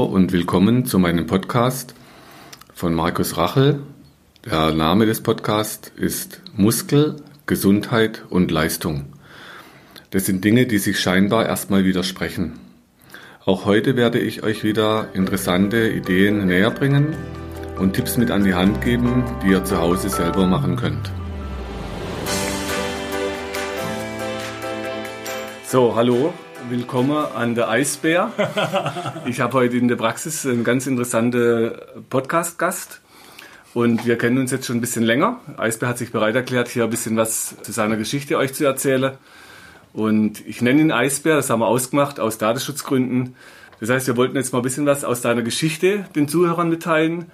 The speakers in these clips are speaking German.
Hallo und willkommen zu meinem Podcast von Markus Rachel. Der Name des Podcasts ist Muskel, Gesundheit und Leistung. Das sind Dinge, die sich scheinbar erstmal widersprechen. Auch heute werde ich euch wieder interessante Ideen näher bringen und Tipps mit an die Hand geben, die ihr zu Hause selber machen könnt. So, hallo, willkommen an der Eisbär. Ich habe heute in der Praxis einen ganz interessanten Podcast-Gast. Und wir kennen uns jetzt schon ein bisschen länger. Eisbär hat sich bereit erklärt, hier ein bisschen was zu seiner Geschichte euch zu erzählen. Und ich nenne ihn Eisbär, das haben wir ausgemacht aus Datenschutzgründen. Das heißt, wir wollten jetzt mal ein bisschen was aus deiner Geschichte den Zuhörern mitteilen.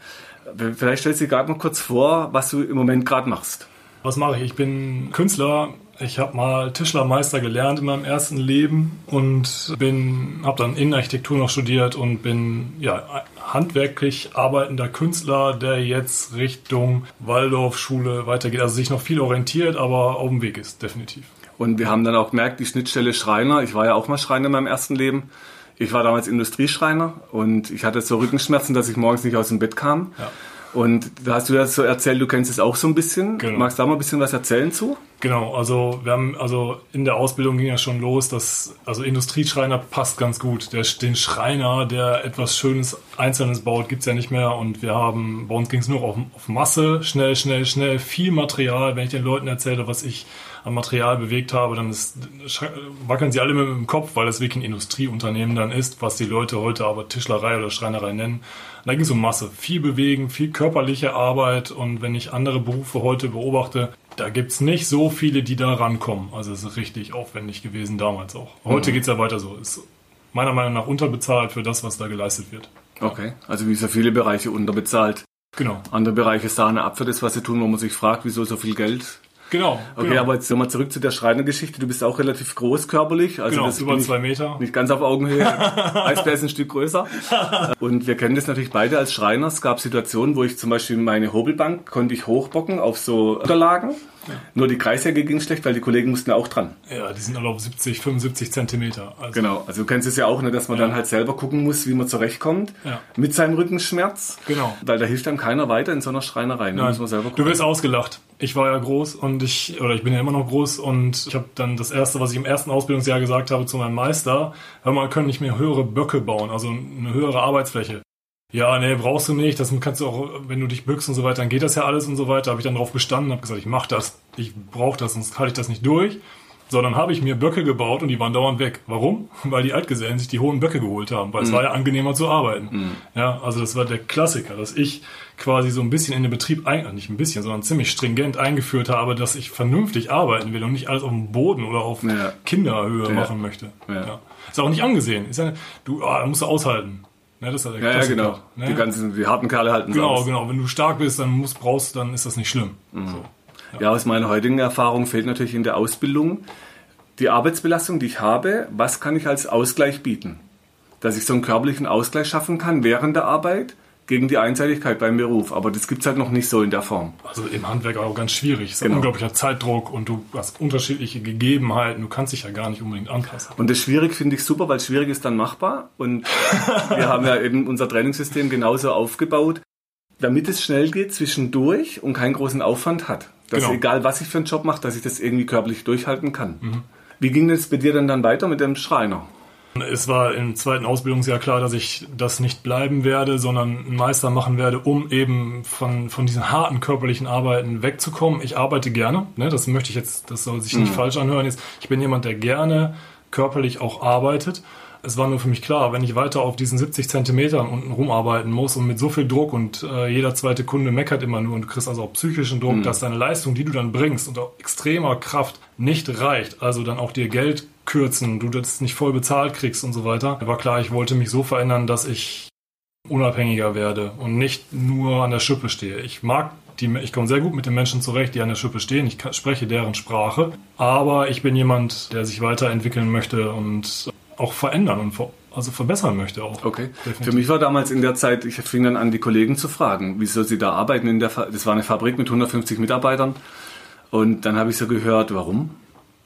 Vielleicht stellst du dir gerade mal kurz vor, was du im Moment gerade machst. Was mache ich? Ich bin Künstler. Ich habe mal Tischlermeister gelernt in meinem ersten Leben und bin, habe dann Innenarchitektur noch studiert und bin ja handwerklich arbeitender Künstler, der jetzt Richtung Waldorfschule weitergeht. Also sich noch viel orientiert, aber auf dem Weg ist definitiv. Und wir haben dann auch gemerkt, die Schnittstelle Schreiner. Ich war ja auch mal Schreiner in meinem ersten Leben. Ich war damals Industrieschreiner und ich hatte so Rückenschmerzen, dass ich morgens nicht aus dem Bett kam. Ja. Und da hast du ja so erzählt, du kennst es auch so ein bisschen. Genau. Magst du da mal ein bisschen was erzählen zu? Genau, also wir haben, also in der Ausbildung ging ja schon los, dass, also Industrieschreiner passt ganz gut. Der, den Schreiner, der etwas Schönes, Einzelnes baut, gibt's ja nicht mehr. Und wir haben, bei uns ging es nur auf, auf Masse, schnell, schnell, schnell, viel Material. Wenn ich den Leuten erzähle, was ich an Material bewegt habe, dann ist, wackeln sie alle mit dem Kopf, weil das wirklich ein Industrieunternehmen dann ist, was die Leute heute aber Tischlerei oder Schreinerei nennen. Da ging es um Masse, viel bewegen, viel körperliche Arbeit und wenn ich andere Berufe heute beobachte, da gibt es nicht so viele, die da rankommen. Also es ist richtig aufwendig gewesen damals auch. Heute mhm. geht es ja weiter so. Ist meiner Meinung nach unterbezahlt für das, was da geleistet wird. Okay, also wie so viele Bereiche unterbezahlt. Genau. Andere Bereiche sahne ab für das, was sie tun, wo man sich fragt, wieso so viel Geld Genau. Okay, genau. aber jetzt nochmal zurück zu der Schreinergeschichte. Du bist auch relativ groß körperlich. Also genau, das über zwei Meter. Nicht ganz auf Augenhöhe. Eisbär ist ein Stück größer. Und wir kennen das natürlich beide als Schreiner. Es gab Situationen, wo ich zum Beispiel meine Hobelbank konnte ich hochbocken auf so Unterlagen. Ja. Nur die Kreissäge ging schlecht, weil die Kollegen mussten auch dran. Ja, die sind alle auf 70, 75 Zentimeter. Also genau, also du kennst es ja auch, ne, dass man ja. dann halt selber gucken muss, wie man zurechtkommt ja. mit seinem Rückenschmerz. Genau. Weil da hilft einem keiner weiter in so einer Schreinerei. Ne? Muss man selber gucken. Du wirst ausgelacht. Ich war ja groß und ich, oder ich bin ja immer noch groß und ich habe dann das erste, was ich im ersten Ausbildungsjahr gesagt habe zu meinem Meister, hör mal, können nicht mehr höhere Böcke bauen, also eine höhere Arbeitsfläche. Ja, nee, brauchst du nicht. Das kannst du auch, wenn du dich bückst und so weiter, dann geht das ja alles und so weiter. Habe ich dann drauf bestanden, habe gesagt, ich mach das. Ich brauche das, sonst halte ich das nicht durch. Sondern habe ich mir Böcke gebaut und die waren dauernd weg. Warum? Weil die Altgesellen sich die hohen Böcke geholt haben, weil mhm. es war ja angenehmer zu arbeiten. Mhm. Ja, also das war der Klassiker, dass ich quasi so ein bisschen in den Betrieb, ein, nicht ein bisschen, sondern ziemlich stringent eingeführt habe, dass ich vernünftig arbeiten will und nicht alles auf dem Boden oder auf ja. Kinderhöhe ja. machen möchte. Ja. Ist auch nicht angesehen. Ist ja, du, ah, musst du aushalten. Ne, das ist ja, der ja, ja genau. Ne? Die ganzen, die harten Kerle halten Genau, aus. genau. Wenn du stark bist, dann musst, brauchst, dann ist das nicht schlimm. Mhm. So, ja. aus meiner heutigen Erfahrung fehlt natürlich in der Ausbildung die Arbeitsbelastung, die ich habe. Was kann ich als Ausgleich bieten? Dass ich so einen körperlichen Ausgleich schaffen kann während der Arbeit gegen die Einseitigkeit beim Beruf. Aber das gibt es halt noch nicht so in der Form. Also im Handwerk auch ganz schwierig. Es ist genau. ein unglaublicher Zeitdruck und du hast unterschiedliche Gegebenheiten. Du kannst dich ja gar nicht unbedingt anpassen. Und das schwierig finde ich super, weil schwierig ist dann machbar. Und wir haben ja eben unser Trainingssystem genauso aufgebaut, damit es schnell geht zwischendurch und keinen großen Aufwand hat. Dass genau. egal was ich für einen Job mache, dass ich das irgendwie körperlich durchhalten kann. Mhm. Wie ging es bei dir denn dann weiter mit dem Schreiner? Es war im zweiten Ausbildungsjahr klar, dass ich das nicht bleiben werde, sondern einen Meister machen werde, um eben von, von diesen harten körperlichen Arbeiten wegzukommen. Ich arbeite gerne, ne, das möchte ich jetzt, das soll sich nicht mhm. falsch anhören. Jetzt, ich bin jemand, der gerne körperlich auch arbeitet. Es war nur für mich klar, wenn ich weiter auf diesen 70 Zentimetern unten rumarbeiten muss und mit so viel Druck und äh, jeder zweite Kunde meckert immer nur und du kriegst also auch psychischen Druck, mhm. dass deine Leistung, die du dann bringst, unter extremer Kraft nicht reicht, also dann auch dir Geld kürzen, du das nicht voll bezahlt kriegst und so weiter. War klar, ich wollte mich so verändern, dass ich unabhängiger werde und nicht nur an der Schippe stehe. Ich mag die, ich komme sehr gut mit den Menschen zurecht, die an der Schippe stehen. Ich spreche deren Sprache. Aber ich bin jemand, der sich weiterentwickeln möchte und auch verändern und also verbessern möchte auch. Okay. Definitiv. Für mich war damals in der Zeit, ich fing dann an, die Kollegen zu fragen, wieso sie da arbeiten in der, das war eine Fabrik mit 150 Mitarbeitern. Und dann habe ich so gehört, warum?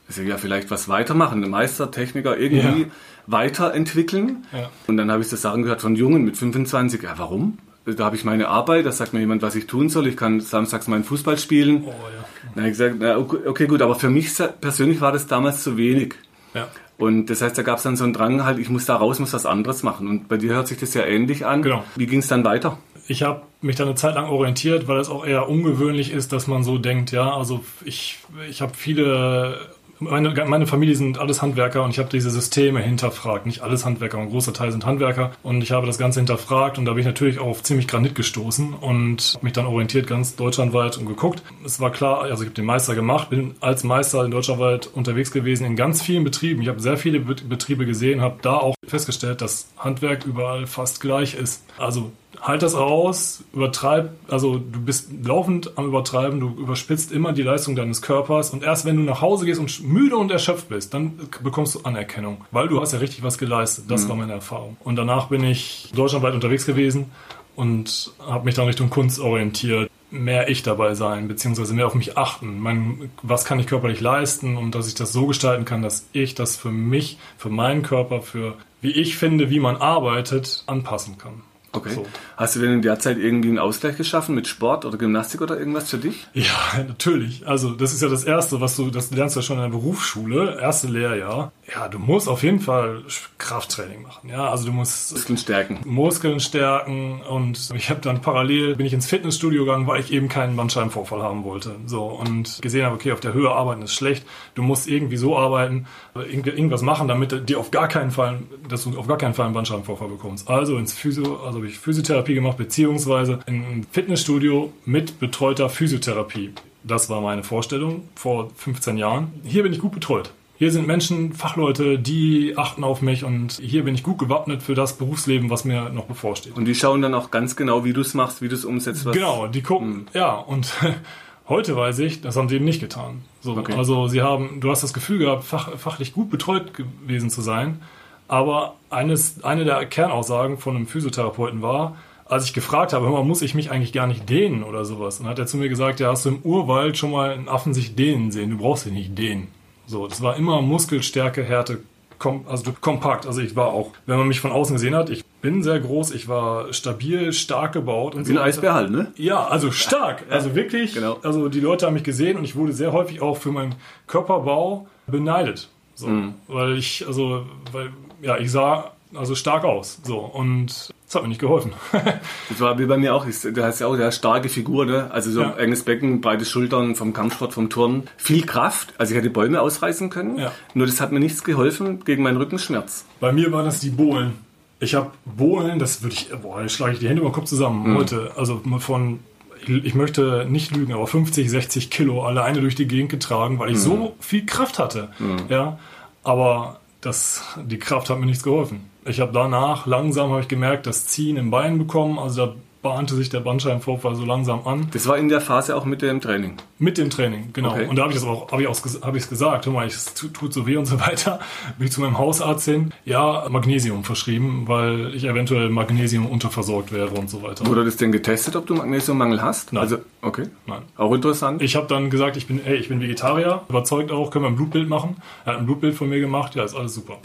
Ich sage, ja, vielleicht was weitermachen, Meister, Techniker, irgendwie Ja. weiterentwickeln. Ja. Und dann habe ich das Sachen gehört von Jungen mit 25. Ja, warum? Da habe ich meine Arbeit, da sagt mir jemand, was ich tun soll. Ich kann samstags meinen Fußball spielen. Oh ja. Dann habe ich gesagt, na, okay, gut, aber für mich persönlich war das damals zu wenig. Ja. Und das heißt, da gab es dann so einen Drang, halt, ich muss da raus, muss was anderes machen. Und bei dir hört sich das ja ähnlich an. Genau. Wie ging es dann weiter? Ich habe mich da eine Zeit lang orientiert, weil es auch eher ungewöhnlich ist, dass man so denkt, ja, also ich, ich habe viele, meine, meine Familie sind alles Handwerker und ich habe diese Systeme hinterfragt. Nicht alles Handwerker, ein großer Teil sind Handwerker und ich habe das Ganze hinterfragt und da bin ich natürlich auch auf ziemlich Granit gestoßen und habe mich dann orientiert ganz deutschlandweit und geguckt. Es war klar, also ich habe den Meister gemacht, bin als Meister in deutschlandweit unterwegs gewesen in ganz vielen Betrieben. Ich habe sehr viele Bet- Betriebe gesehen, habe da auch festgestellt, dass Handwerk überall fast gleich ist. Also halt das aus, übertreib, also du bist laufend am Übertreiben, du überspitzt immer die Leistung deines Körpers und erst wenn du nach Hause gehst und müde und erschöpft bist, dann bekommst du Anerkennung, weil du hast ja richtig was geleistet. Das war meine Erfahrung. Und danach bin ich deutschlandweit unterwegs gewesen und habe mich dann Richtung Kunst orientiert. Mehr ich dabei sein, beziehungsweise mehr auf mich achten. Mein, was kann ich körperlich leisten und dass ich das so gestalten kann, dass ich das für mich, für meinen Körper, für wie ich finde, wie man arbeitet, anpassen kann. Okay. So. Hast du denn in der Zeit irgendwie einen Ausgleich geschaffen mit Sport oder Gymnastik oder irgendwas für dich? Ja, natürlich. Also das ist ja das Erste, was du, das lernst du ja schon in der Berufsschule, erste Lehrjahr. Ja, du musst auf jeden Fall Krafttraining machen. Ja, also du musst Muskeln stärken. Muskeln stärken und ich habe dann parallel bin ich ins Fitnessstudio gegangen, weil ich eben keinen Bandscheibenvorfall haben wollte. So und gesehen habe, okay, auf der Höhe arbeiten ist schlecht. Du musst irgendwie so arbeiten, irgend- irgendwas machen, damit dir auf gar keinen Fall, dass du auf gar keinen Fall einen Bandscheibenvorfall bekommst. Also ins Physio, also habe ich Physiotherapie gemacht beziehungsweise in einem Fitnessstudio mit betreuter Physiotherapie. Das war meine Vorstellung vor 15 Jahren. Hier bin ich gut betreut. Hier sind Menschen, Fachleute, die achten auf mich und hier bin ich gut gewappnet für das Berufsleben, was mir noch bevorsteht. Und die schauen dann auch ganz genau, wie du es machst, wie du es umsetzt. Genau, die gucken, ja, und heute weiß ich, das haben sie eben nicht getan. So, Okay. Also sie haben, du hast das Gefühl gehabt, fach, fachlich gut betreut gewesen zu sein, aber eines, eine der Kernaussagen von einem Physiotherapeuten war, als ich gefragt habe, mal, muss ich mich eigentlich gar nicht dehnen oder sowas? Und dann hat er zu mir gesagt, ja, hast du im Urwald schon mal einen Affen sich dehnen sehen, du brauchst dich nicht dehnen. So, das war immer Muskelstärke, Härte, kom also kompakt. Also ich war auch, wenn man mich von außen gesehen hat, ich bin sehr groß, ich war stabil, stark gebaut und Wie ein weiter. Eisbär halt, ne? Ja, also stark. Also wirklich. genau. Also die Leute haben mich gesehen und ich wurde sehr häufig auch für meinen Körperbau beneidet. So, Mhm. weil ich, also, weil, ja, ich sah also stark aus. So, und das hat mir nicht geholfen. Das war wie bei mir auch. Du hast ja auch eine starke Figur, ne? Also so Ja. enges Becken, breite Schultern vom Kampfsport, vom Turnen. Viel Kraft. Also ich hätte Bäume ausreißen können. Ja. Nur das hat mir nichts geholfen gegen meinen Rückenschmerz. Bei mir waren das die Bohlen. Ich habe Bohlen, das würde ich, boah, jetzt schlage ich die Hände über den Kopf zusammen heute. Also von, ich, möchte nicht lügen, aber 50, 60 Kilo alleine durch die Gegend getragen, weil ich so viel Kraft hatte. Ja, aber das, die Kraft hat mir nichts geholfen. Ich habe danach langsam habe ich gemerkt, das Ziehen im Bein bekommen. Also da bahnte sich der Bandscheibenvorfall so langsam an. Das war in der Phase auch mit dem Training. Mit dem Training, genau. Okay. Und da habe ich das auch, habe ich auch, habe ich es gesagt, hör mal, ich, es tut, tut so weh und so weiter. Bin ich zu meinem Hausarzt hin, ja, Magnesium verschrieben, weil ich eventuell Magnesium unterversorgt wäre und so weiter. Wurde das denn getestet, ob du Magnesiummangel hast? Nein. Also, okay. Nein. Auch interessant. Ich habe dann gesagt, ich bin, ey, ich bin Vegetarier, überzeugt auch, können wir ein Blutbild machen. Er hat ein Blutbild von mir gemacht, ja, ist alles super.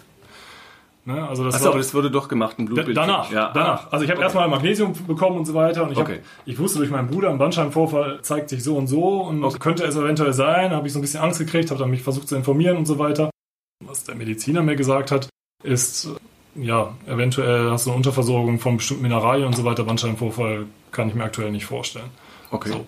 Ne, also das Achso, aber das wurde doch gemacht, ein Blutbild. Danach, Ja. danach. Also ich habe Okay. erstmal Magnesium bekommen und so weiter und ich, hab, Okay. ich wusste durch meinen Bruder, ein Bandscheibenvorfall zeigt sich so und so und könnte es eventuell sein, habe ich so ein bisschen Angst gekriegt, habe dann mich versucht zu informieren und so weiter. Was der Mediziner mir gesagt hat, ist, ja, eventuell hast du eine Unterversorgung von bestimmten Mineralien und so weiter. Bandscheibenvorfall kann ich mir aktuell nicht vorstellen. Okay. So.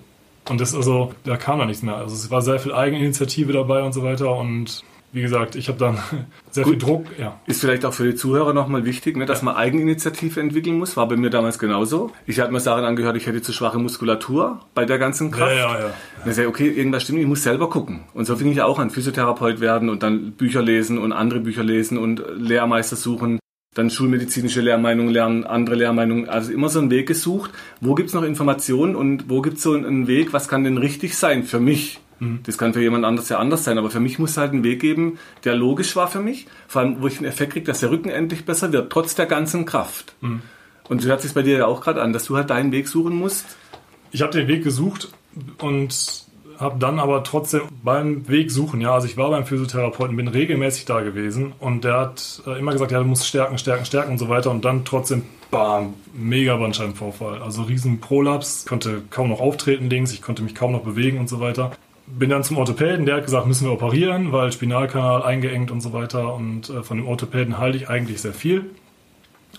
Und das also, da kam da nichts mehr. Also es war sehr viel Eigeninitiative dabei und so weiter und wie gesagt, ich habe dann sehr viel Druck, ja. Ist vielleicht auch für die Zuhörer nochmal wichtig, ne, dass man Eigeninitiative entwickeln muss. War bei mir damals genauso. Ich hatte mir Sachen angehört, ich hätte zu schwache Muskulatur bei der ganzen Kraft. Ja, ja, ja. Dann sag ich, okay, irgendwas stimmt, ich muss selber gucken. Und so fing ich auch an, Physiotherapeut werden und dann Bücher lesen und andere Bücher lesen und Lehrmeister suchen. Dann schulmedizinische Lehrmeinungen lernen, andere Lehrmeinungen. Also immer so einen Weg gesucht. Wo gibt's noch Informationen und wo gibt's so einen Weg, was kann denn richtig sein für mich? Das kann für jemand anders ja anders sein, aber für mich muss es halt einen Weg geben, der logisch war für mich. Vor allem, wo ich den Effekt kriege, dass der Rücken endlich besser wird, trotz der ganzen Kraft. Und so hört sich bei dir ja auch gerade an, dass du halt deinen Weg suchen musst. ich habe den Weg gesucht und habe dann aber trotzdem beim Weg suchen, ja, also ich war beim Physiotherapeuten, bin regelmäßig da gewesen und der hat äh, immer gesagt, ja, du musst stärken, stärken, stärken und so weiter und dann trotzdem, bam, mega Bandscheibenvorfall. Also riesen Prolaps, konnte kaum noch auftreten links, ich konnte mich kaum noch bewegen und so weiter. Bin dann zum Orthopäden, der hat gesagt, müssen wir operieren, weil Spinalkanal eingeengt und so weiter und äh, von dem Orthopäden halte ich eigentlich sehr viel.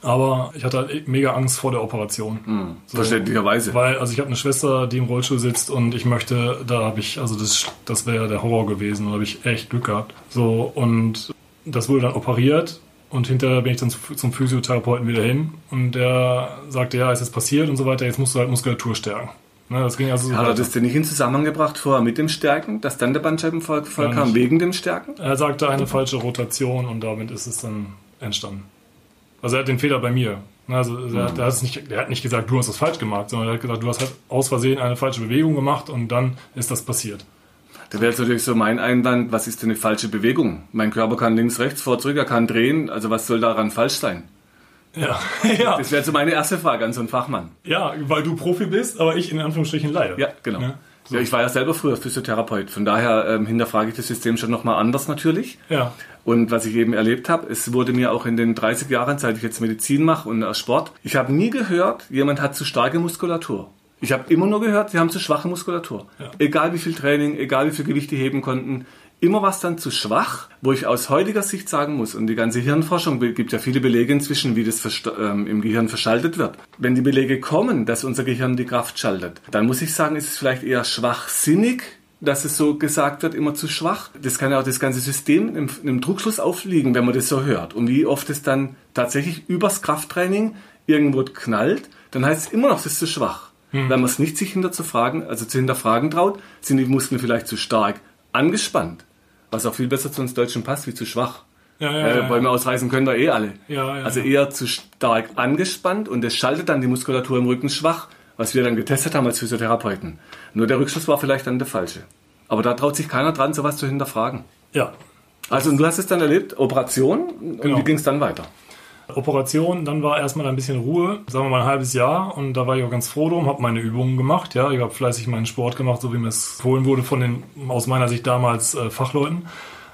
Aber ich hatte halt mega Angst vor der Operation. Mhm, so, verständlicherweise. Weil, also ich habe eine Schwester, die im Rollstuhl sitzt und ich möchte, da habe ich, also das, das wäre der Horror gewesen und da habe ich echt Glück gehabt. So, und das wurde dann operiert und hinterher bin ich dann zum Physiotherapeuten wieder hin und der sagte, ja, ist jetzt passiert und so weiter, jetzt musst du halt Muskulatur stärken. Ne, das ging also so Hat er das denn nicht in Zusammenhang gebracht vorher mit dem Stärken, dass dann der Bandscheibenvorfall kam wegen dem Stärken? Er sagte eine falsche Rotation und damit ist es dann entstanden. Also er hat den Fehler bei mir. Also er, hat, er, hat nicht, er hat nicht gesagt, du hast das falsch gemacht, sondern er hat gesagt, du hast halt aus Versehen eine falsche Bewegung gemacht und dann ist das passiert. Da wäre jetzt natürlich so mein Einwand, was ist denn eine falsche Bewegung? Mein Körper kann links, rechts, vor, zurück, er kann drehen, also was soll daran falsch sein? Ja, ja. Das wäre so meine erste Frage an so einen Fachmann. Ja, weil du Profi bist, aber ich in Anführungsstrichen leider. Ja, genau. Ja. So. Ja, ich war ja selber früher Physiotherapeut, von daher ähm, hinterfrage ich das System schon nochmal anders natürlich. Ja. Und was ich eben erlebt habe, es wurde mir auch in den 30 Jahren, seit ich jetzt Medizin mache und Sport, ich habe nie gehört, jemand hat zu starke Muskulatur. Ich habe immer nur gehört, sie haben zu schwache Muskulatur. Ja. Egal wie viel Training, egal wie viel Gewichte heben konnten, immer was dann zu schwach, wo ich aus heutiger Sicht sagen muss, und die ganze Hirnforschung gibt ja viele Belege inzwischen, wie das ähm, im Gehirn verschaltet wird. Wenn die Belege kommen, dass unser Gehirn die Kraft schaltet, dann muss ich sagen, ist es vielleicht eher schwachsinnig, dass es so gesagt wird, immer zu schwach. Das kann ja auch das ganze System im, im Druckschluss aufliegen, wenn man das so hört. Und wie oft es dann tatsächlich übers Krafttraining irgendwo knallt, dann heißt es immer noch, es ist zu schwach. Hm. Wenn man es nicht sich hinter zu fragen, also zu hinterfragen traut, sind die Muskeln vielleicht zu stark angespannt. Was auch viel besser zu uns Deutschen passt, wie zu schwach. Ja, ja, äh, Bäume ausreißen können da eh alle. Ja, ja, also eher zu stark angespannt und das schaltet dann die Muskulatur im Rücken schwach, was wir dann getestet haben als Physiotherapeuten. Nur der Rückschluss war vielleicht dann der falsche. Aber da traut sich keiner dran, sowas zu hinterfragen. Ja. Also und du hast es dann erlebt, Operation, und genau. wie ging es dann weiter? Operation, dann war erstmal ein bisschen Ruhe, sagen wir mal ein halbes Jahr und da war ich auch ganz froh drum, habe meine Übungen gemacht, ja, ich habe fleißig meinen Sport gemacht, so wie mir es empfohlen wurde von den aus meiner Sicht damals äh, Fachleuten.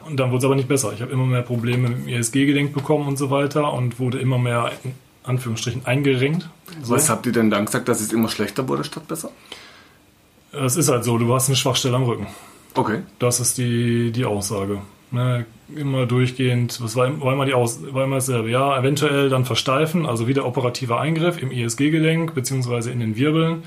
Und dann wurde es aber nicht besser. Ich habe immer mehr Probleme mit dem ESG-Gelenk bekommen und so weiter und wurde immer mehr in Anführungsstrichen eingerenkt. So. Was habt ihr denn dann gesagt, dass es immer schlechter wurde statt besser? Es ist halt so, du hast eine Schwachstelle am Rücken. Okay. Das ist die, die Aussage. Ne, immer durchgehend, was war, war, immer die Aus, war immer dasselbe. Ja, eventuell dann versteifen, also wieder operativer Eingriff im ISG-Gelenk beziehungsweise in den Wirbeln.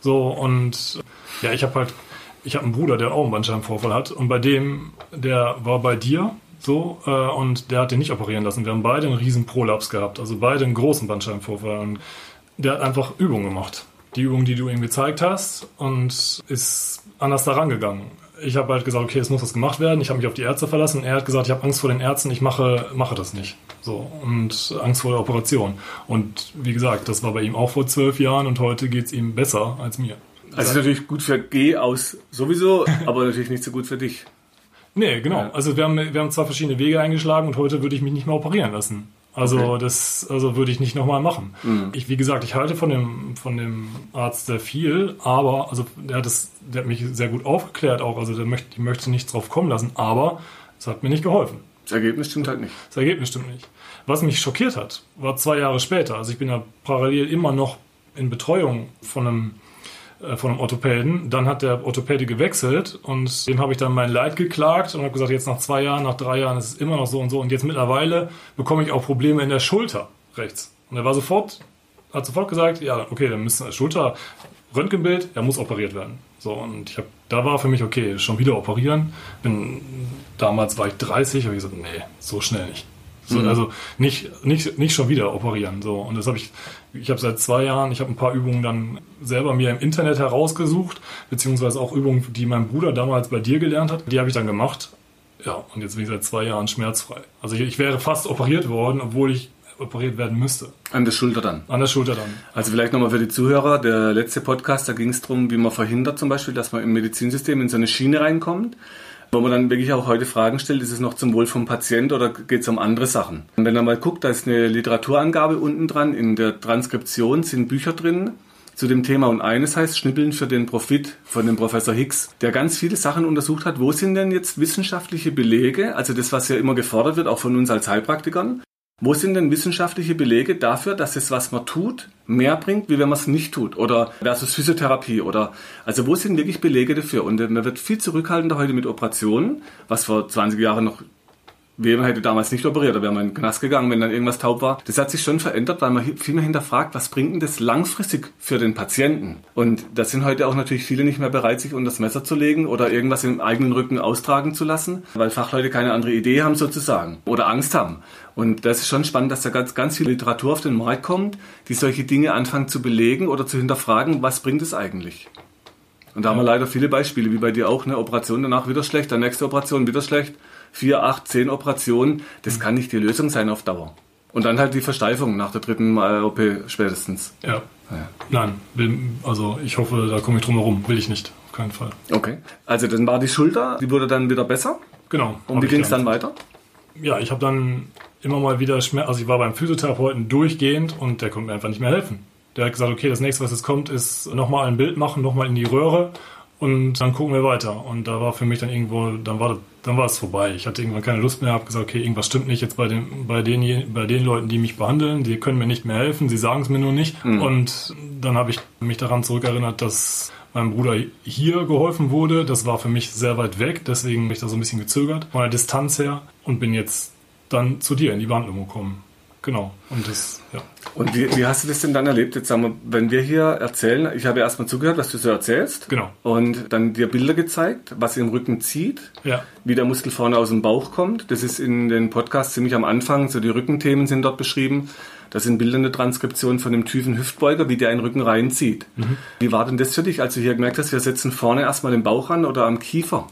So und ja, ich habe halt, ich habe einen Bruder, der auch einen Bandscheibenvorfall hat und bei dem, der war bei dir so äh, und der hat den nicht operieren lassen. Wir haben beide einen riesen Prolaps gehabt, also beide einen großen Bandscheibenvorfall und der hat einfach Übungen gemacht. Die Übung, die du ihm gezeigt hast und ist anders da rangegangen ich habe halt gesagt, okay, es muss was gemacht werden. Ich habe mich auf die Ärzte verlassen. Er hat gesagt, ich habe Angst vor den Ärzten, ich mache, mache das nicht. So und Angst vor der Operation. Und wie gesagt, das war bei ihm auch vor zwölf Jahren und heute geht es ihm besser als mir. Also ist natürlich gut für G aus sowieso, aber natürlich nicht so gut für dich. Nee, genau. Also wir haben, wir haben zwei verschiedene Wege eingeschlagen und heute würde ich mich nicht mehr operieren lassen. Also okay. das also würde ich nicht nochmal machen. Mhm. Ich, wie gesagt, ich halte von dem, von dem Arzt sehr viel, aber also der hat, das, der hat mich sehr gut aufgeklärt auch, also der möchte, ich möchte nichts drauf kommen lassen, aber es hat mir nicht geholfen. Das Ergebnis stimmt halt nicht. Das Ergebnis stimmt nicht. Was mich schockiert hat, war zwei Jahre später. Also ich bin ja parallel immer noch in Betreuung von einem von einem Orthopäden. Dann hat der Orthopäde gewechselt und dem habe ich dann mein Leid geklagt und habe gesagt, jetzt nach zwei Jahren, nach drei Jahren ist es immer noch so und so. Und jetzt mittlerweile bekomme ich auch Probleme in der Schulter rechts. Und er war sofort, hat sofort gesagt, ja, okay, dann müssen Schulter, Röntgenbild, er muss operiert werden. So, und ich habe, da war für mich, okay, schon wieder operieren. Bin, damals war ich 30, habe ich gesagt, nee, so schnell nicht. So, mhm. Also nicht, nicht, nicht schon wieder operieren. So. Und das habe ich, ich habe seit zwei Jahren, ich habe ein paar Übungen dann selber mir im Internet herausgesucht, beziehungsweise auch Übungen, die mein Bruder damals bei dir gelernt hat, die habe ich dann gemacht. Ja, und jetzt bin ich seit zwei Jahren schmerzfrei. Also ich, ich wäre fast operiert worden, obwohl ich operiert werden müsste. An der Schulter dann? An der Schulter dann. Also vielleicht nochmal für die Zuhörer, der letzte Podcast, da ging es darum, wie man verhindert zum Beispiel, dass man im Medizinsystem in so eine Schiene reinkommt. Wo man dann wirklich auch heute Fragen stellt, ist es noch zum Wohl vom Patient oder geht es um andere Sachen? Und wenn man mal guckt, da ist eine Literaturangabe unten dran, in der Transkription sind Bücher drin, zu dem Thema. Und eines heißt Schnippeln für den Profit von dem Professor Hicks, der ganz viele Sachen untersucht hat. Wo sind denn jetzt wissenschaftliche Belege, also das, was ja immer gefordert wird, auch von uns als Heilpraktikern, wo sind denn wissenschaftliche Belege dafür, dass es, was man tut, mehr bringt, wie wenn man es nicht tut? Oder versus Physiotherapie? Oder, also wo sind wirklich Belege dafür? Und man wird viel zurückhaltender heute mit Operationen, was vor 20 Jahren noch Weber hätte damals nicht operiert, da wäre man in den Knast gegangen, wenn dann irgendwas taub war. Das hat sich schon verändert, weil man viel mehr hinterfragt, was bringt denn das langfristig für den Patienten? Und da sind heute auch natürlich viele nicht mehr bereit, sich unter das Messer zu legen oder irgendwas im eigenen Rücken austragen zu lassen, weil Fachleute keine andere Idee haben sozusagen oder Angst haben. Und das ist schon spannend, dass da ganz, ganz viel Literatur auf den Markt kommt, die solche Dinge anfangen zu belegen oder zu hinterfragen, was bringt es eigentlich? Und da haben wir leider viele Beispiele, wie bei dir auch, eine Operation danach wieder schlecht, dann nächste Operation wieder schlecht vier, acht, zehn Operationen, das kann nicht die Lösung sein auf Dauer. Und dann halt die Versteifung nach der dritten OP spätestens. Ja. ja. Nein, will, also ich hoffe, da komme ich drum herum. Will ich nicht, auf keinen Fall. Okay. Also dann war die Schulter, die wurde dann wieder besser? Genau. Und wie ging es dann weiter? Ja, ich habe dann immer mal wieder Schmerzen. Also ich war beim Physiotherapeuten durchgehend und der konnte mir einfach nicht mehr helfen. Der hat gesagt, okay, das nächste, was jetzt kommt, ist nochmal ein Bild machen, nochmal in die Röhre und dann gucken wir weiter. Und da war für mich dann irgendwo, dann war, dann war es vorbei. Ich hatte irgendwann keine Lust mehr, habe gesagt, okay, irgendwas stimmt nicht jetzt bei den, bei den, bei den Leuten, die mich behandeln. Die können mir nicht mehr helfen, sie sagen es mir nur nicht. Mhm. Und dann habe ich mich daran zurückerinnert, dass meinem Bruder hier geholfen wurde. Das war für mich sehr weit weg, deswegen bin ich da so ein bisschen gezögert von der Distanz her und bin jetzt dann zu dir in die Behandlung gekommen. Genau. Und das, ja. Und wie, wie hast du das denn dann erlebt? Jetzt sagen wir, wenn wir hier erzählen, ich habe erstmal zugehört, was du so erzählst. Genau. Und dann dir Bilder gezeigt, was im Rücken zieht, ja. wie der Muskel vorne aus dem Bauch kommt. Das ist in den Podcasts ziemlich am Anfang, so die Rückenthemen sind dort beschrieben. Das sind bildende Transkriptionen von dem tiefen Hüftbeuger, wie der in den Rücken reinzieht. Mhm. Wie war denn das für dich, als du hier gemerkt hast, wir setzen vorne erstmal den Bauch an oder am Kiefer?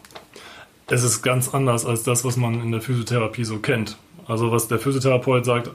Es ist ganz anders als das, was man in der Physiotherapie so kennt. Also was der Physiotherapeut sagt,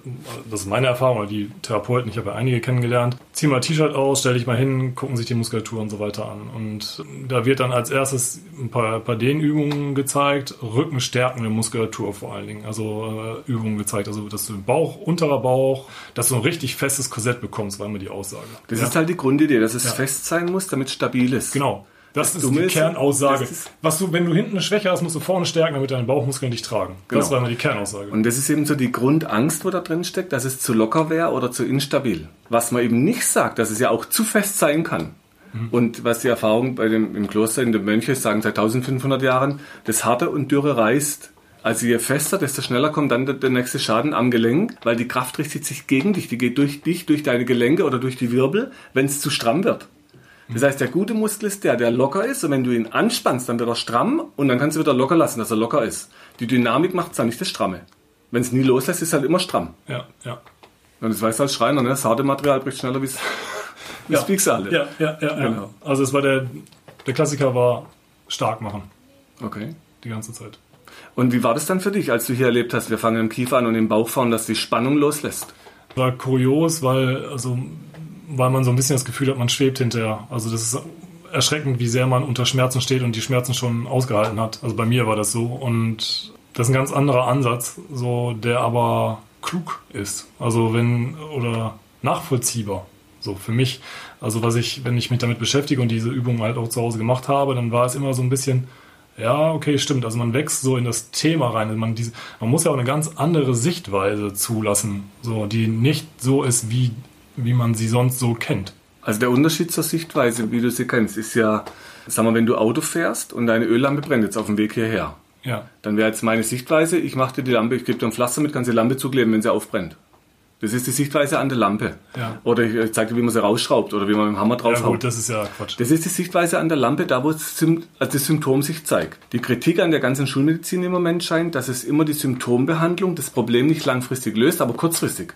das ist meine Erfahrung, oder die Therapeuten, ich habe ja einige kennengelernt, zieh mal T-Shirt aus, stell dich mal hin, gucken sich die Muskulatur und so weiter an. Und da wird dann als erstes ein paar, paar Dehnübungen gezeigt, rückenstärkende Muskulatur vor allen Dingen. Also äh, Übungen gezeigt, also dass du Bauch, unterer Bauch, dass du ein richtig festes Korsett bekommst, war immer die Aussage. Das ja? ist halt die Grundidee, dass es ja. fest sein muss, damit es stabil ist. Genau. Das, das ist die Kernaussage. Was du, wenn du hinten eine Schwäche hast, musst du vorne stärken, damit deine Bauchmuskeln dich tragen. Genau. Das war immer die Kernaussage. Und das ist eben so die Grundangst, wo da drin steckt, dass es zu locker wäre oder zu instabil. Was man eben nicht sagt, dass es ja auch zu fest sein kann. Mhm. Und was die Erfahrung bei dem, im Kloster in den Mönchen sagen seit 1500 Jahren, das harte und dürre reißt. Also je fester, desto schneller kommt dann der, der, nächste Schaden am Gelenk, weil die Kraft richtet sich gegen dich. Die geht durch dich, durch deine Gelenke oder durch die Wirbel, wenn es zu stramm wird. Das heißt, der gute Muskel ist der, der locker ist und wenn du ihn anspannst, dann wird er stramm und dann kannst du wieder locker lassen, dass er locker ist. Die Dynamik macht dann nicht das Stramme. Wenn es nie loslässt, ist es halt immer stramm. Ja, ja. Und das weißt du als Schreiner, ne? das harte Material bricht schneller wie es ja. Pixel. Ja, ja, ja, ja. Genau. Also es war der, der Klassiker war stark machen. Okay. Die ganze Zeit. Und wie war das dann für dich, als du hier erlebt hast, wir fangen im Kiefer an und im Bauch fahren, dass die Spannung loslässt? War kurios, weil also weil man so ein bisschen das Gefühl hat, man schwebt hinterher. Also das ist erschreckend, wie sehr man unter Schmerzen steht und die Schmerzen schon ausgehalten hat. Also bei mir war das so und das ist ein ganz anderer Ansatz, so der aber klug ist. Also wenn oder nachvollziehbar. So für mich, also was ich, wenn ich mich damit beschäftige und diese Übungen halt auch zu Hause gemacht habe, dann war es immer so ein bisschen, ja, okay, stimmt. Also man wächst so in das Thema rein. Man, diese, man muss ja auch eine ganz andere Sichtweise zulassen, so die nicht so ist wie wie man sie sonst so kennt. Also der Unterschied zur Sichtweise, wie du sie kennst, ist ja, sag mal, wenn du Auto fährst und deine Öllampe brennt jetzt auf dem Weg hierher. Ja. Dann wäre jetzt meine Sichtweise, ich mache dir die Lampe, ich gebe dir ein Pflaster mit, kannst die Lampe zukleben, wenn sie aufbrennt. Das ist die Sichtweise an der Lampe. Ja. Oder ich zeige dir, wie man sie rausschraubt oder wie man mit dem Hammer draufhaut. Ja gut, das ist ja Quatsch. Das ist die Sichtweise an der Lampe, da wo das, also das Symptom sich zeigt. Die Kritik an der ganzen Schulmedizin im Moment scheint, dass es immer die Symptombehandlung das Problem nicht langfristig löst, aber kurzfristig.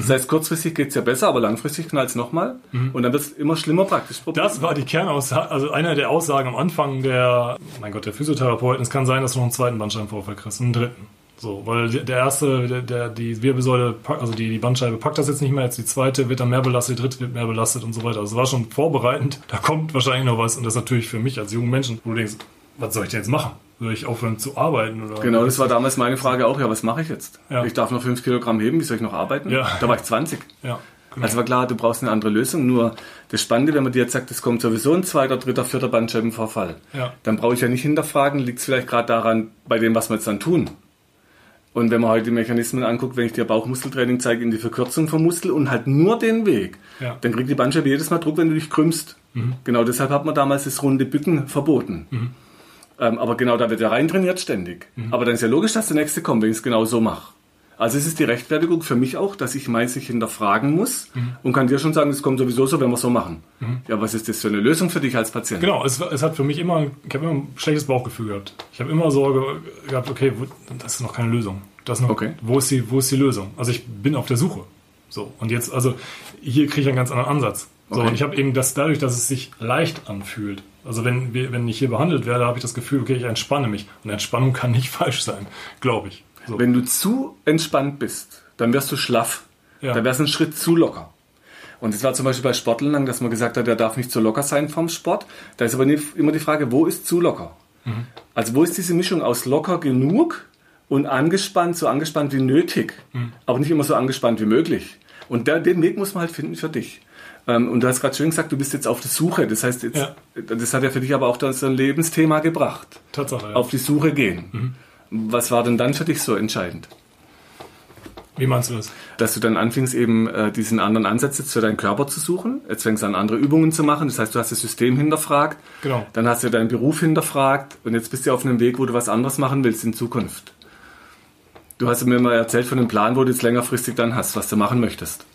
Das heißt, kurzfristig geht es ja besser, aber langfristig knallt es nochmal mhm. und dann wird es immer schlimmer praktisch. Das war die Kernaussage, also einer der Aussagen am Anfang der, mein Gott, der Physiotherapeuten. Es kann sein, dass du noch einen zweiten Bandscheibenvorfall kriegst, einen dritten. So, weil der erste, der, der, die Wirbelsäule, also die, die Bandscheibe packt das jetzt nicht mehr, jetzt die zweite wird dann mehr belastet, die dritte wird mehr belastet und so weiter. Also war schon vorbereitend, da kommt wahrscheinlich noch was und das ist natürlich für mich als jungen Menschen, wo du denkst, was soll ich denn jetzt machen? Soll ich aufhören zu arbeiten? Oder genau, das war damals meine Frage auch. Ja, was mache ich jetzt? Ja. Ich darf noch 5 Kilogramm heben, wie soll ich noch arbeiten? Ja. Da war ich 20. Ja. Genau. Also war klar, du brauchst eine andere Lösung. Nur das Spannende, wenn man dir jetzt sagt, es kommt sowieso ein zweiter, dritter, vierter Bandscheibenvorfall, Ja. dann brauche ich ja nicht hinterfragen, liegt es vielleicht gerade daran, bei dem, was wir jetzt dann tun. Und wenn man heute die Mechanismen anguckt, wenn ich dir Bauchmuskeltraining zeige in die Verkürzung vom Muskel und halt nur den Weg, Ja. dann kriegt die Bandscheibe jedes Mal Druck, wenn du dich krümmst. Genau deshalb hat man damals das runde Bücken verboten. Ähm, aber genau da wird er reintrainiert ständig. Aber dann ist ja logisch, dass der nächste kommt, wenn ich es genau so mache. Also es ist die Rechtfertigung für mich auch, dass ich meins nicht hinterfragen muss und kann dir schon sagen, es kommt sowieso so, wenn wir so machen. Ja, was ist das für eine Lösung für dich als Patient? Genau, es, es hat für mich immer, ich habe immer ein schlechtes Bauchgefühl gehabt. Ich habe immer Sorge gehabt, okay, wo, das ist noch keine Lösung. Das noch, Okay. wo, ist die, wo ist die Lösung? Also ich bin auf der Suche. So, und jetzt, also hier kriege ich einen ganz anderen Ansatz. So, Okay. und ich habe eben das dadurch, dass es sich leicht anfühlt. Also wenn, wenn ich hier behandelt werde, habe ich das Gefühl, okay, ich entspanne mich. Und Entspannung kann nicht falsch sein, glaube ich. So. Wenn du zu entspannt bist, dann wirst du schlaff. Ja. Dann wärst du einen Schritt zu locker. Und das war zum Beispiel bei Sportlern lang, dass man gesagt hat, der darf nicht zu locker sein vom Sport. Da ist aber immer die Frage, wo ist zu locker? Mhm. Also wo ist diese Mischung aus locker genug und angespannt, so angespannt wie nötig, Mhm. aber nicht immer so angespannt wie möglich. Und der, den Weg muss man halt finden für dich. Ähm, Und du hast gerade schön gesagt, du bist jetzt auf der Suche. Das heißt, jetzt, Ja. das hat ja für dich aber auch dann so ein Lebensthema gebracht. Tatsache, ja. Auf die Suche gehen. Was war denn dann für dich so entscheidend? Wie meinst du das? dass du dann anfingst, eben äh, diesen anderen Ansatz jetzt für deinen Körper zu suchen. Jetzt fängst du an, andere Übungen zu machen. Das heißt, du hast das System hinterfragt. Genau. Dann hast du deinen Beruf hinterfragt. Und jetzt bist du auf einem Weg, wo du was anderes machen willst in Zukunft. Du hast mir mal erzählt von einem Plan, wo du jetzt längerfristig dann hast, was du machen möchtest.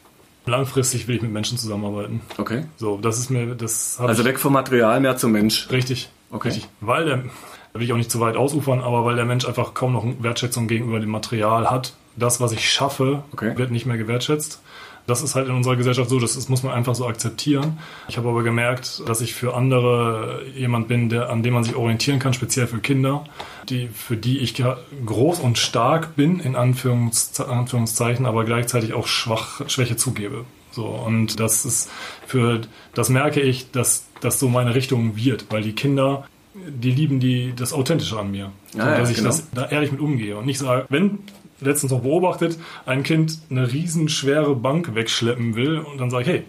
Langfristig will ich mit Menschen zusammenarbeiten. Okay? So, das ist mir, das Also weg vom Material, mehr zum Mensch. Richtig. Okay. Richtig. Weil der, da will ich auch nicht zu weit ausufern, aber weil der Mensch einfach kaum noch Wertschätzung gegenüber dem Material hat. Das, was ich schaffe, Okay. wird nicht mehr gewertschätzt. Das ist halt in unserer Gesellschaft so, das, das muss man einfach so akzeptieren. Ich habe aber gemerkt, dass ich für andere jemand bin, der, an dem man sich orientieren kann, speziell für Kinder, die, für die ich groß und stark bin, in Anführungs, Anführungszeichen, aber gleichzeitig auch schwach, Schwäche zugebe. So, und das ist für, das merke ich, dass das so meine Richtung wird, weil die Kinder, die lieben die, das Authentische an mir. So, Ah, ja, dass ich genau. das da ehrlich mit umgehe und nicht sage, wenn letztens noch beobachtet, ein Kind eine riesenschwere Bank wegschleppen will und dann sage ich, hey,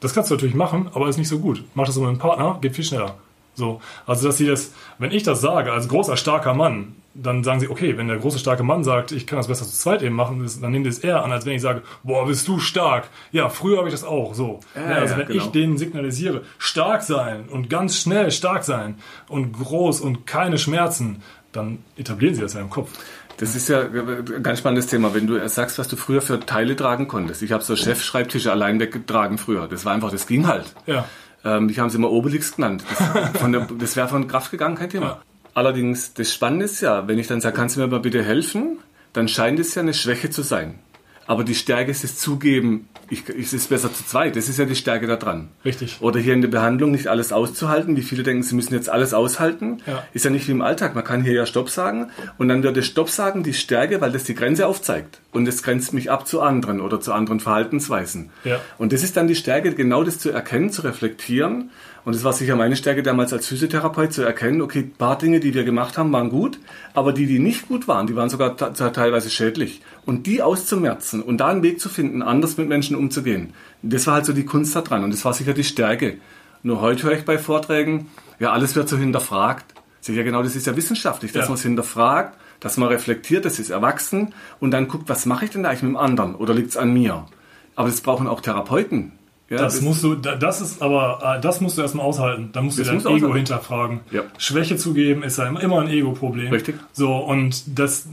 das kannst du natürlich machen, aber ist nicht so gut. Mach das mit einem Partner, geht viel schneller. So, also dass sie das, wenn ich das sage als großer starker Mann, dann sagen sie, okay, wenn der große starke Mann sagt, ich kann das besser zu zweit eben machen, dann nehmen die es eher an, als wenn ich sage, boah, bist du stark. Ja, früher habe ich das auch. So, Ja, Ja, also ja, wenn genau. ich denen signalisiere, stark sein und ganz schnell stark sein und groß und keine Schmerzen, dann etablieren sie das ja im Kopf. Das ist ja ein ganz spannendes Thema. Wenn du sagst, was du früher für Teile tragen konntest. Ich habe so Chefschreibtische allein weggetragen früher. Das war einfach, das ging halt. Ja. Ähm, ich habe sie immer Obelix genannt. Das, der- das wäre von Kraft gegangen, kein Thema. Ja. Allerdings, das Spannende ist ja, wenn ich dann sage, kannst du mir mal bitte helfen, dann scheint es ja eine Schwäche zu sein. Aber die Stärke ist es zugeben, ich, es ist besser zu zweit. Das ist ja die Stärke daran. Richtig. Oder hier in der Behandlung nicht alles auszuhalten. Wie viele denken, sie müssen jetzt alles aushalten. Ja. Ist ja nicht wie im Alltag. Man kann hier ja Stopp sagen und dann wird das Stopp sagen die Stärke, weil das die Grenze aufzeigt. Und das grenzt mich ab zu anderen oder zu anderen Verhaltensweisen. Ja. Und das ist dann die Stärke, genau das zu erkennen, zu reflektieren. Und das war sicher meine Stärke damals als Physiotherapeut, zu erkennen, okay, ein paar Dinge, die wir gemacht haben, waren gut, aber die, die nicht gut waren, die waren sogar teilweise schädlich. Und die auszumerzen und da einen Weg zu finden, anders mit Menschen umzugehen, das war halt so die Kunst da dran. Und das war sicher die Stärke. Nur heute höre ich bei Vorträgen, ja, alles wird so hinterfragt. Sicher genau, das ist ja wissenschaftlich, dass Ja. man es hinterfragt, dass man reflektiert, das ist erwachsen und dann guckt, was mache ich denn da eigentlich mit dem anderen oder liegt es an mir? Aber das brauchen auch Therapeuten. Ja, Das musst du, da- das ist aber, äh, das musst du erstmal aushalten. Da musst du dein musst Ego aushalten. hinterfragen. Ja. Schwäche zugeben ist ja immer ein Ego-Problem. Richtig. So, und das,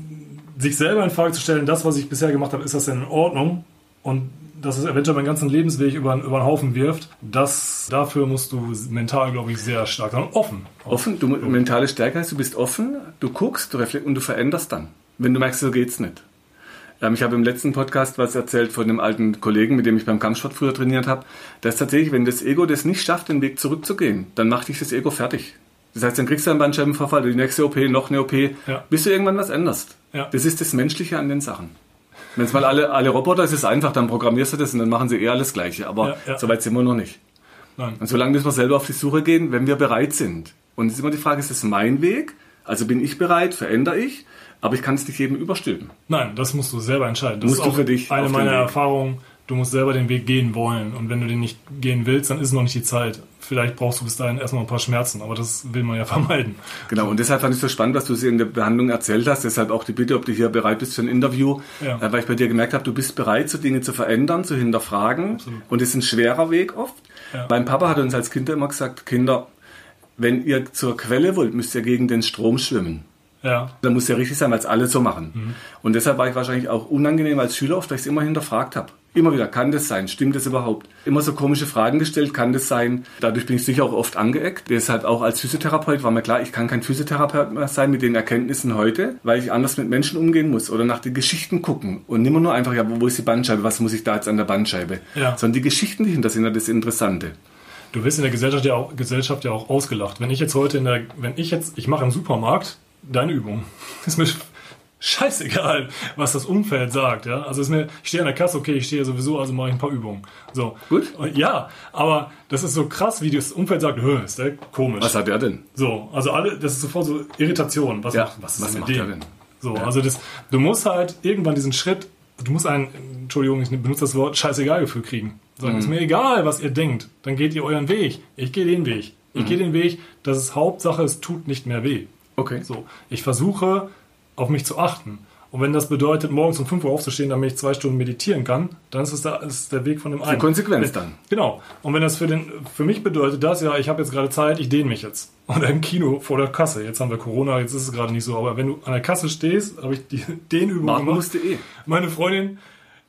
sich selber in Frage zu stellen, das, was ich bisher gemacht habe, ist das denn in Ordnung? Und dass es eventuell meinen ganzen Lebensweg über, über den Haufen wirft, das, dafür musst du mental, glaube ich, sehr stark sein offen. Offen, du mentale Stärke heißt, du bist offen, du guckst, du reflektierst und du veränderst dann. Wenn du merkst, so geht's nicht. Ähm, ich habe im letzten Podcast was erzählt von einem alten Kollegen, mit dem ich beim Kampfsport früher trainiert habe. Das ist tatsächlich, wenn das Ego das nicht schafft, den Weg zurückzugehen, dann macht dich das Ego fertig. Das heißt, dann kriegst du einen Bandscheibenvorfall, die nächste OP, noch eine OP, Ja. bis du irgendwann was änderst. Ja. Das ist das Menschliche an den Sachen. Wenn es mal alle, alle Roboter ist, ist es einfach, dann programmierst du das und dann machen sie eh alles Gleiche. Aber Ja, ja. so weit sind wir noch nicht. Nein. Und solange müssen wir selber auf die Suche gehen, wenn wir bereit sind. Und es ist immer die Frage, ist es mein Weg? Also bin ich bereit, verändere ich? Aber ich kann es nicht jedem überstülpen. Nein, das musst du selber entscheiden. Das Musst ist du auch für dich eine meiner. Erfahrungen. Du musst selber den Weg gehen wollen. Und wenn du den nicht gehen willst, dann ist noch nicht die Zeit. Vielleicht brauchst du bis dahin erstmal ein paar Schmerzen, aber das will man ja vermeiden. Genau, und deshalb fand ich so spannend, was du in der Behandlung erzählt hast. Deshalb auch die Bitte, ob du hier bereit bist für ein Interview. Ja. Äh, weil ich bei dir gemerkt habe, du bist bereit, so Dinge zu verändern, zu hinterfragen. Absolut. Und es ist ein schwerer Weg oft. Ja. Mein Papa hat uns als Kinder immer gesagt, Kinder, wenn ihr zur Quelle wollt, müsst ihr gegen den Strom schwimmen. Ja. Da muss ja richtig sein, weil es alle so machen. Mhm. Und deshalb war ich wahrscheinlich auch unangenehm als Schüler oft, weil ich es immer hinterfragt habe. Immer wieder, kann das sein? Stimmt das überhaupt? Immer so komische Fragen gestellt, kann das sein? Dadurch bin ich sicher auch oft angeeckt. Deshalb auch als Physiotherapeut war mir klar, ich kann kein Physiotherapeut mehr sein mit den Erkenntnissen heute, weil ich anders mit Menschen umgehen muss oder nach den Geschichten gucken und nicht mehr nur einfach, ja, wo ist die Bandscheibe? Was muss ich da jetzt an der Bandscheibe? Ja. Sondern die Geschichten, die hinter sind, das Interessante. Du wirst in der Gesellschaft ja auch, Gesellschaft ja auch ausgelacht. Wenn ich jetzt heute in der, wenn ich jetzt, ich mache im Supermarkt deine Übung. Ist mir scheißegal, was das Umfeld sagt. Ja? Also ist mir, ich stehe an der Kasse, okay, ich stehe sowieso, also mache ich ein paar Übungen. So. Gut. Ja, aber das ist so krass, wie das Umfeld sagt, ist der komisch. Was hat der denn? So, also alle, das ist sofort so Irritation. Was, ja, macht, was, was macht der denn? So, ja. also das, du musst halt irgendwann diesen Schritt, du musst ein, Entschuldigung, ich benutze das Wort Scheißegal-Gefühl kriegen. Sagen, mhm. ist mir egal, was ihr denkt, dann geht ihr euren Weg. Ich gehe den Weg. Ich mhm. gehe den Weg, dass es Hauptsache, es tut nicht mehr weh. Okay. So, ich versuche auf mich zu achten. Und wenn das bedeutet, morgens um 5 Uhr aufzustehen, damit ich zwei Stunden meditieren kann, dann ist es da, ist der Weg von dem einen. Die Konsequenz dann. Genau. Und wenn das für, den, für mich bedeutet, dass ja, ich habe jetzt gerade Zeit, ich dehne mich jetzt. Oder im Kino vor der Kasse. Jetzt haben wir Corona, jetzt ist es gerade nicht so. Aber wenn du an der Kasse stehst, habe ich die Dehnübung Machen gemacht. Musste eh. Meine Freundin,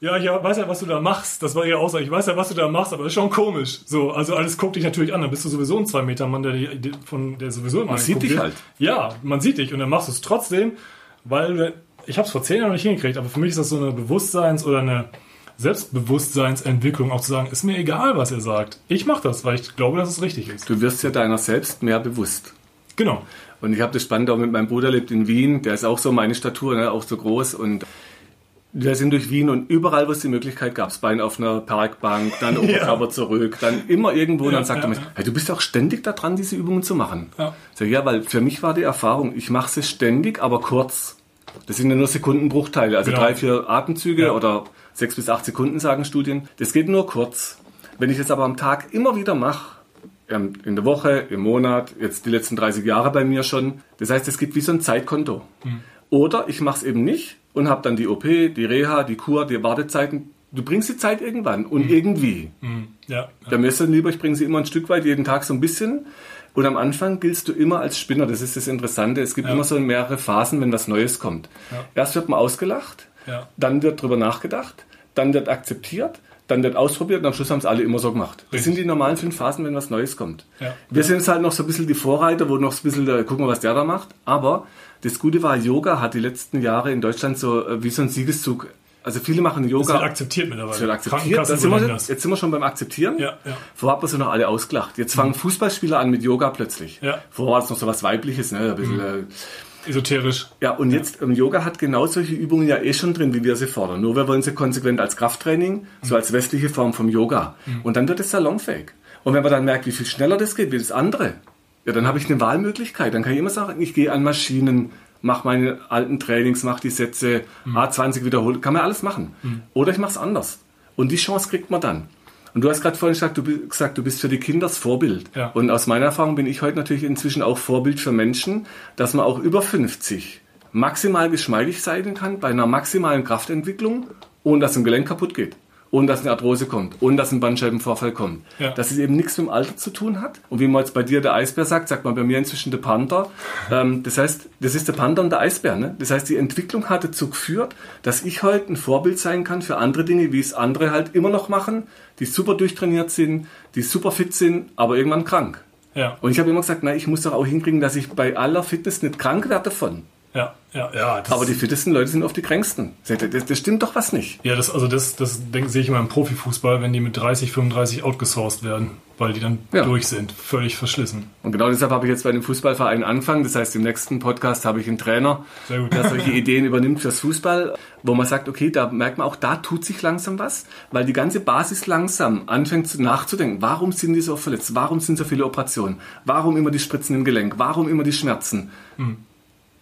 ja, ich weiß ja, was du da machst. Das war ihre Aussage. Ich weiß ja, was du da machst, aber das ist schon komisch. So, also alles guckt dich natürlich an. Dann bist du sowieso ein zwei Meter Mann, der, von, der sowieso immer Man sieht dich halt. Ja, man sieht dich und dann machst du es trotzdem, weil ich habe es vor zehn Jahren noch nicht hingekriegt, aber für mich ist das so eine Bewusstseins- oder eine Selbstbewusstseinsentwicklung, auch zu sagen, ist mir egal, was ihr sagt. Ich mache das, weil ich glaube, dass es richtig ist. Du wirst ja deiner selbst mehr bewusst. Genau. Und ich habe das spannend auch mit meinem Bruder lebt in Wien, der ist auch so meine Statur, ne, auch so groß und wir sind durch Wien und überall, wo es die Möglichkeit gab, Bein auf einer Parkbank, dann Oberkörper ja. zurück, dann immer irgendwo. Und dann sagt ja, er mir, hey, du bist auch ständig da dran, diese Übungen zu machen. Ja. Sag, ja, weil für mich war die Erfahrung, ich mache sie ständig, aber kurz. Das sind ja nur Sekundenbruchteile, also genau. drei, vier Atemzüge oder sechs bis acht Sekunden, sagen Studien. Das geht nur kurz. Wenn ich das aber am Tag immer wieder mache, in der Woche, im Monat, jetzt die letzten 30 Jahre bei mir schon, das heißt, es gibt wie so ein Zeitkonto. Mhm. Oder ich mache es eben nicht und habe dann die OP, die Reha, die Kur, die Wartezeiten. Du bringst die Zeit irgendwann und mhm. irgendwie. Mhm. Ja, ja. Der Messer lieber, ich bringe sie immer ein Stück weit, jeden Tag so ein bisschen. Und am Anfang giltst du immer als Spinner. Das ist das Interessante. Es gibt ja. immer so mehrere Phasen, wenn was Neues kommt. Ja. Erst wird man ausgelacht, ja. dann wird drüber nachgedacht, dann wird akzeptiert, dann wird ausprobiert und am Schluss haben es alle immer so gemacht. Richtig. Das sind die normalen fünf Phasen, wenn was Neues kommt. Wir sind jetzt halt noch so ein bisschen die Vorreiter, wo noch so ein bisschen, gucken wir, was der da macht. Aber das Gute war, Yoga hat die letzten Jahre in Deutschland so äh, wie so ein Siegeszug. Also viele machen Yoga. Das wird akzeptiert mittlerweile. Das wird akzeptiert. Das sind wir, jetzt sind wir schon beim Akzeptieren. Ja, ja. Vorher haben wir sie noch alle ausgelacht. Jetzt fangen mhm. Fußballspieler an mit Yoga plötzlich. Ja. Vorher war es noch so was Weibliches, ne? Ein bisschen, mhm. äh, Esoterisch. Ja, und jetzt, ähm, Yoga hat genau solche Übungen ja eh schon drin, wie wir sie fordern. Nur wir wollen sie konsequent als Krafttraining, mhm. so als westliche Form vom Yoga. Mhm. Und dann wird es salonfähig. Und wenn man dann merkt, wie viel schneller das geht, wie das andere, ja, dann habe ich eine Wahlmöglichkeit. Dann kann ich immer sagen, ich gehe an Maschinen, mach meine alten Trainings, mach die Sätze, mhm. A20 wiederholt, kann man alles machen. Mhm. Oder ich mache es anders. Und die Chance kriegt man dann. Und du hast gerade vorhin gesagt du, gesagt, du bist für die Kinder das Vorbild. Ja. Und aus meiner Erfahrung bin ich heute natürlich inzwischen auch Vorbild für Menschen, dass man auch über 50 maximal geschmeidig sein kann bei einer maximalen Kraftentwicklung, ohne dass ein Gelenk kaputt geht ohne dass eine Arthrose kommt, ohne dass ein Bandscheibenvorfall kommt. Ja. Dass es eben nichts mit dem Alter zu tun hat. Und wie man jetzt bei dir der Eisbär sagt, sagt man bei mir inzwischen der Panther. Ähm, das heißt, das ist der Panther und der Eisbär. Ne? Das heißt, die Entwicklung hat dazu geführt, dass ich heute ein Vorbild sein kann für andere Dinge, wie es andere halt immer noch machen, die super durchtrainiert sind, die super fit sind, aber irgendwann krank. Ja. Und ich habe immer gesagt, na, ich muss doch auch hinkriegen, dass ich bei aller Fitness nicht krank werde davon. Ja, ja, ja. Aber die fittesten Leute sind oft die kränksten. Das, das stimmt doch was nicht. Ja, das, also das, das denke, sehe ich immer im Profifußball, wenn die mit 30, 35 outgesourced werden, weil die dann ja. durch sind, völlig verschlissen. Und genau deshalb habe ich jetzt bei dem Fußballverein angefangen. Das heißt, im nächsten Podcast habe ich einen Trainer, der solche Ideen übernimmt fürs Fußball, wo man sagt, okay, da merkt man auch, da tut sich langsam was, weil die ganze Basis langsam anfängt nachzudenken. Warum sind die so verletzt? Warum sind so viele Operationen? Warum immer die Spritzen im Gelenk? Warum immer die Schmerzen? Mhm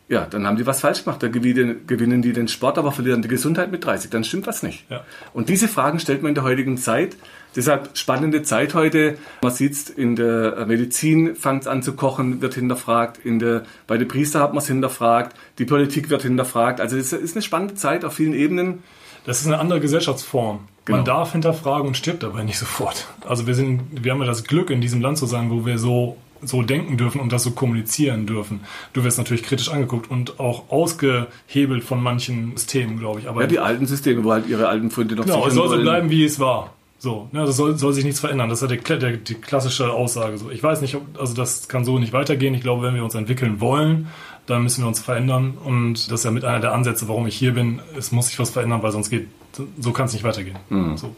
ja, dann haben die was falsch gemacht. Da gewinnen, gewinnen die den Sport, aber verlieren die Gesundheit mit 30. Dann stimmt was nicht. Ja. Und diese Fragen stellt man in der heutigen Zeit. Deshalb spannende Zeit heute. Man sieht es in der Medizin, fängt es an zu kochen, wird hinterfragt. In der, bei den Priester hat man es hinterfragt. Die Politik wird hinterfragt. Also es ist eine spannende Zeit auf vielen Ebenen. Das ist eine andere Gesellschaftsform. Genau. Man darf hinterfragen und stirbt dabei nicht sofort. Also wir sind, wir haben ja das Glück, in diesem Land zu sein, wo wir so so denken dürfen und das so kommunizieren dürfen. Du wirst natürlich kritisch angeguckt und auch ausgehebelt von manchen Systemen, glaube ich. Aber Ja, die alten Systeme, wo halt ihre alten Funde noch genau, es soll so bleiben, wie es war. So, ne, das soll, soll sich nichts verändern. Das ist ja die, der, die klassische Aussage. So, ich weiß nicht, ob, also das kann so nicht weitergehen. Ich glaube, wenn wir uns entwickeln wollen, dann müssen wir uns verändern. Und das ist ja mit einer der Ansätze, warum ich hier bin. Es muss sich was verändern, weil sonst geht, so kann es nicht weitergehen. So, ja.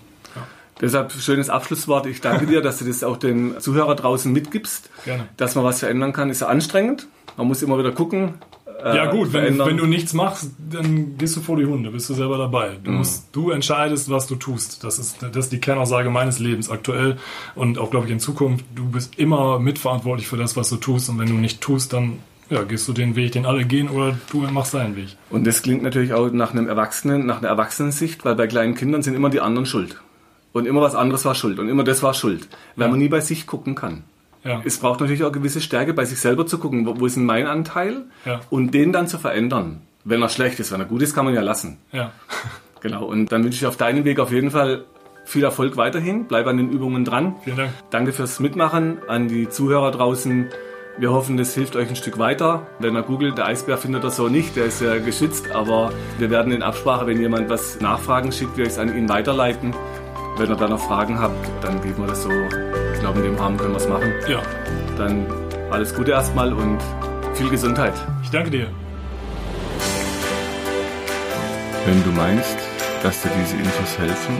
Deshalb schönes Abschlusswort. Ich danke dir, dass du das auch den Zuhörer draußen mitgibst. Gerne. Dass man was verändern kann, ist ja anstrengend. Man muss immer wieder gucken. äh, Ja gut, wenn, wenn du nichts machst, dann gehst du vor die Hunde, bist du selber dabei. Du, musst, du entscheidest, was du tust. Das ist, das ist die Kernaussage meines Lebens aktuell und auch, glaube ich, in Zukunft. Du bist immer mitverantwortlich für das, was du tust und wenn du nicht tust, dann ja, gehst du den Weg, den alle gehen oder du machst deinen Weg. Und das klingt natürlich auch nach einem Erwachsenen, nach einer Erwachsenensicht, weil bei kleinen Kindern sind immer die anderen schuld. Und immer was anderes war schuld und immer das war schuld, weil man nie bei sich gucken kann. Ja. Es braucht natürlich auch gewisse Stärke, bei sich selber zu gucken, wo, wo ist denn mein Anteil Ja. und den dann zu verändern. Wenn er schlecht ist, wenn er gut ist, kann man ja lassen. ja. Genau, und dann wünsche ich auf deinem Weg auf jeden Fall viel Erfolg weiterhin. Bleib an den Übungen dran. Vielen Dank. Danke fürs Mitmachen an die Zuhörer draußen. Wir hoffen, das hilft euch ein Stück weiter. Wenn ihr googelt, der Eisbär findet das so nicht, der ist ja geschützt, aber wir werden in Absprache, wenn jemand was Nachfragen schickt, wir es an ihn weiterleiten. Wenn ihr da noch Fragen habt, dann geben wir das so. Ich glaube, in dem Rahmen können wir es machen. Ja, Dann alles Gute erstmal und viel Gesundheit. ich danke dir. Wenn du meinst, dass dir diese Infos helfen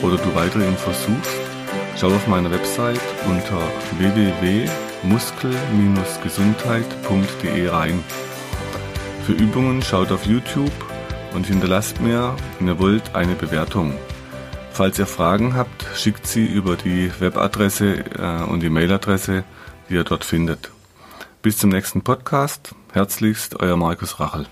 oder du weitere Infos suchst, schau auf meiner Website unter www.muskel-gesundheit.de rein. Für Übungen schaut auf YouTube und hinterlasst mir, wenn ihr wollt, eine Bewertung. Falls ihr Fragen habt, schickt sie über die Webadresse äh, und die Mailadresse, die ihr dort findet. Bis zum nächsten Podcast. Herzlichst, euer Markus Rachel.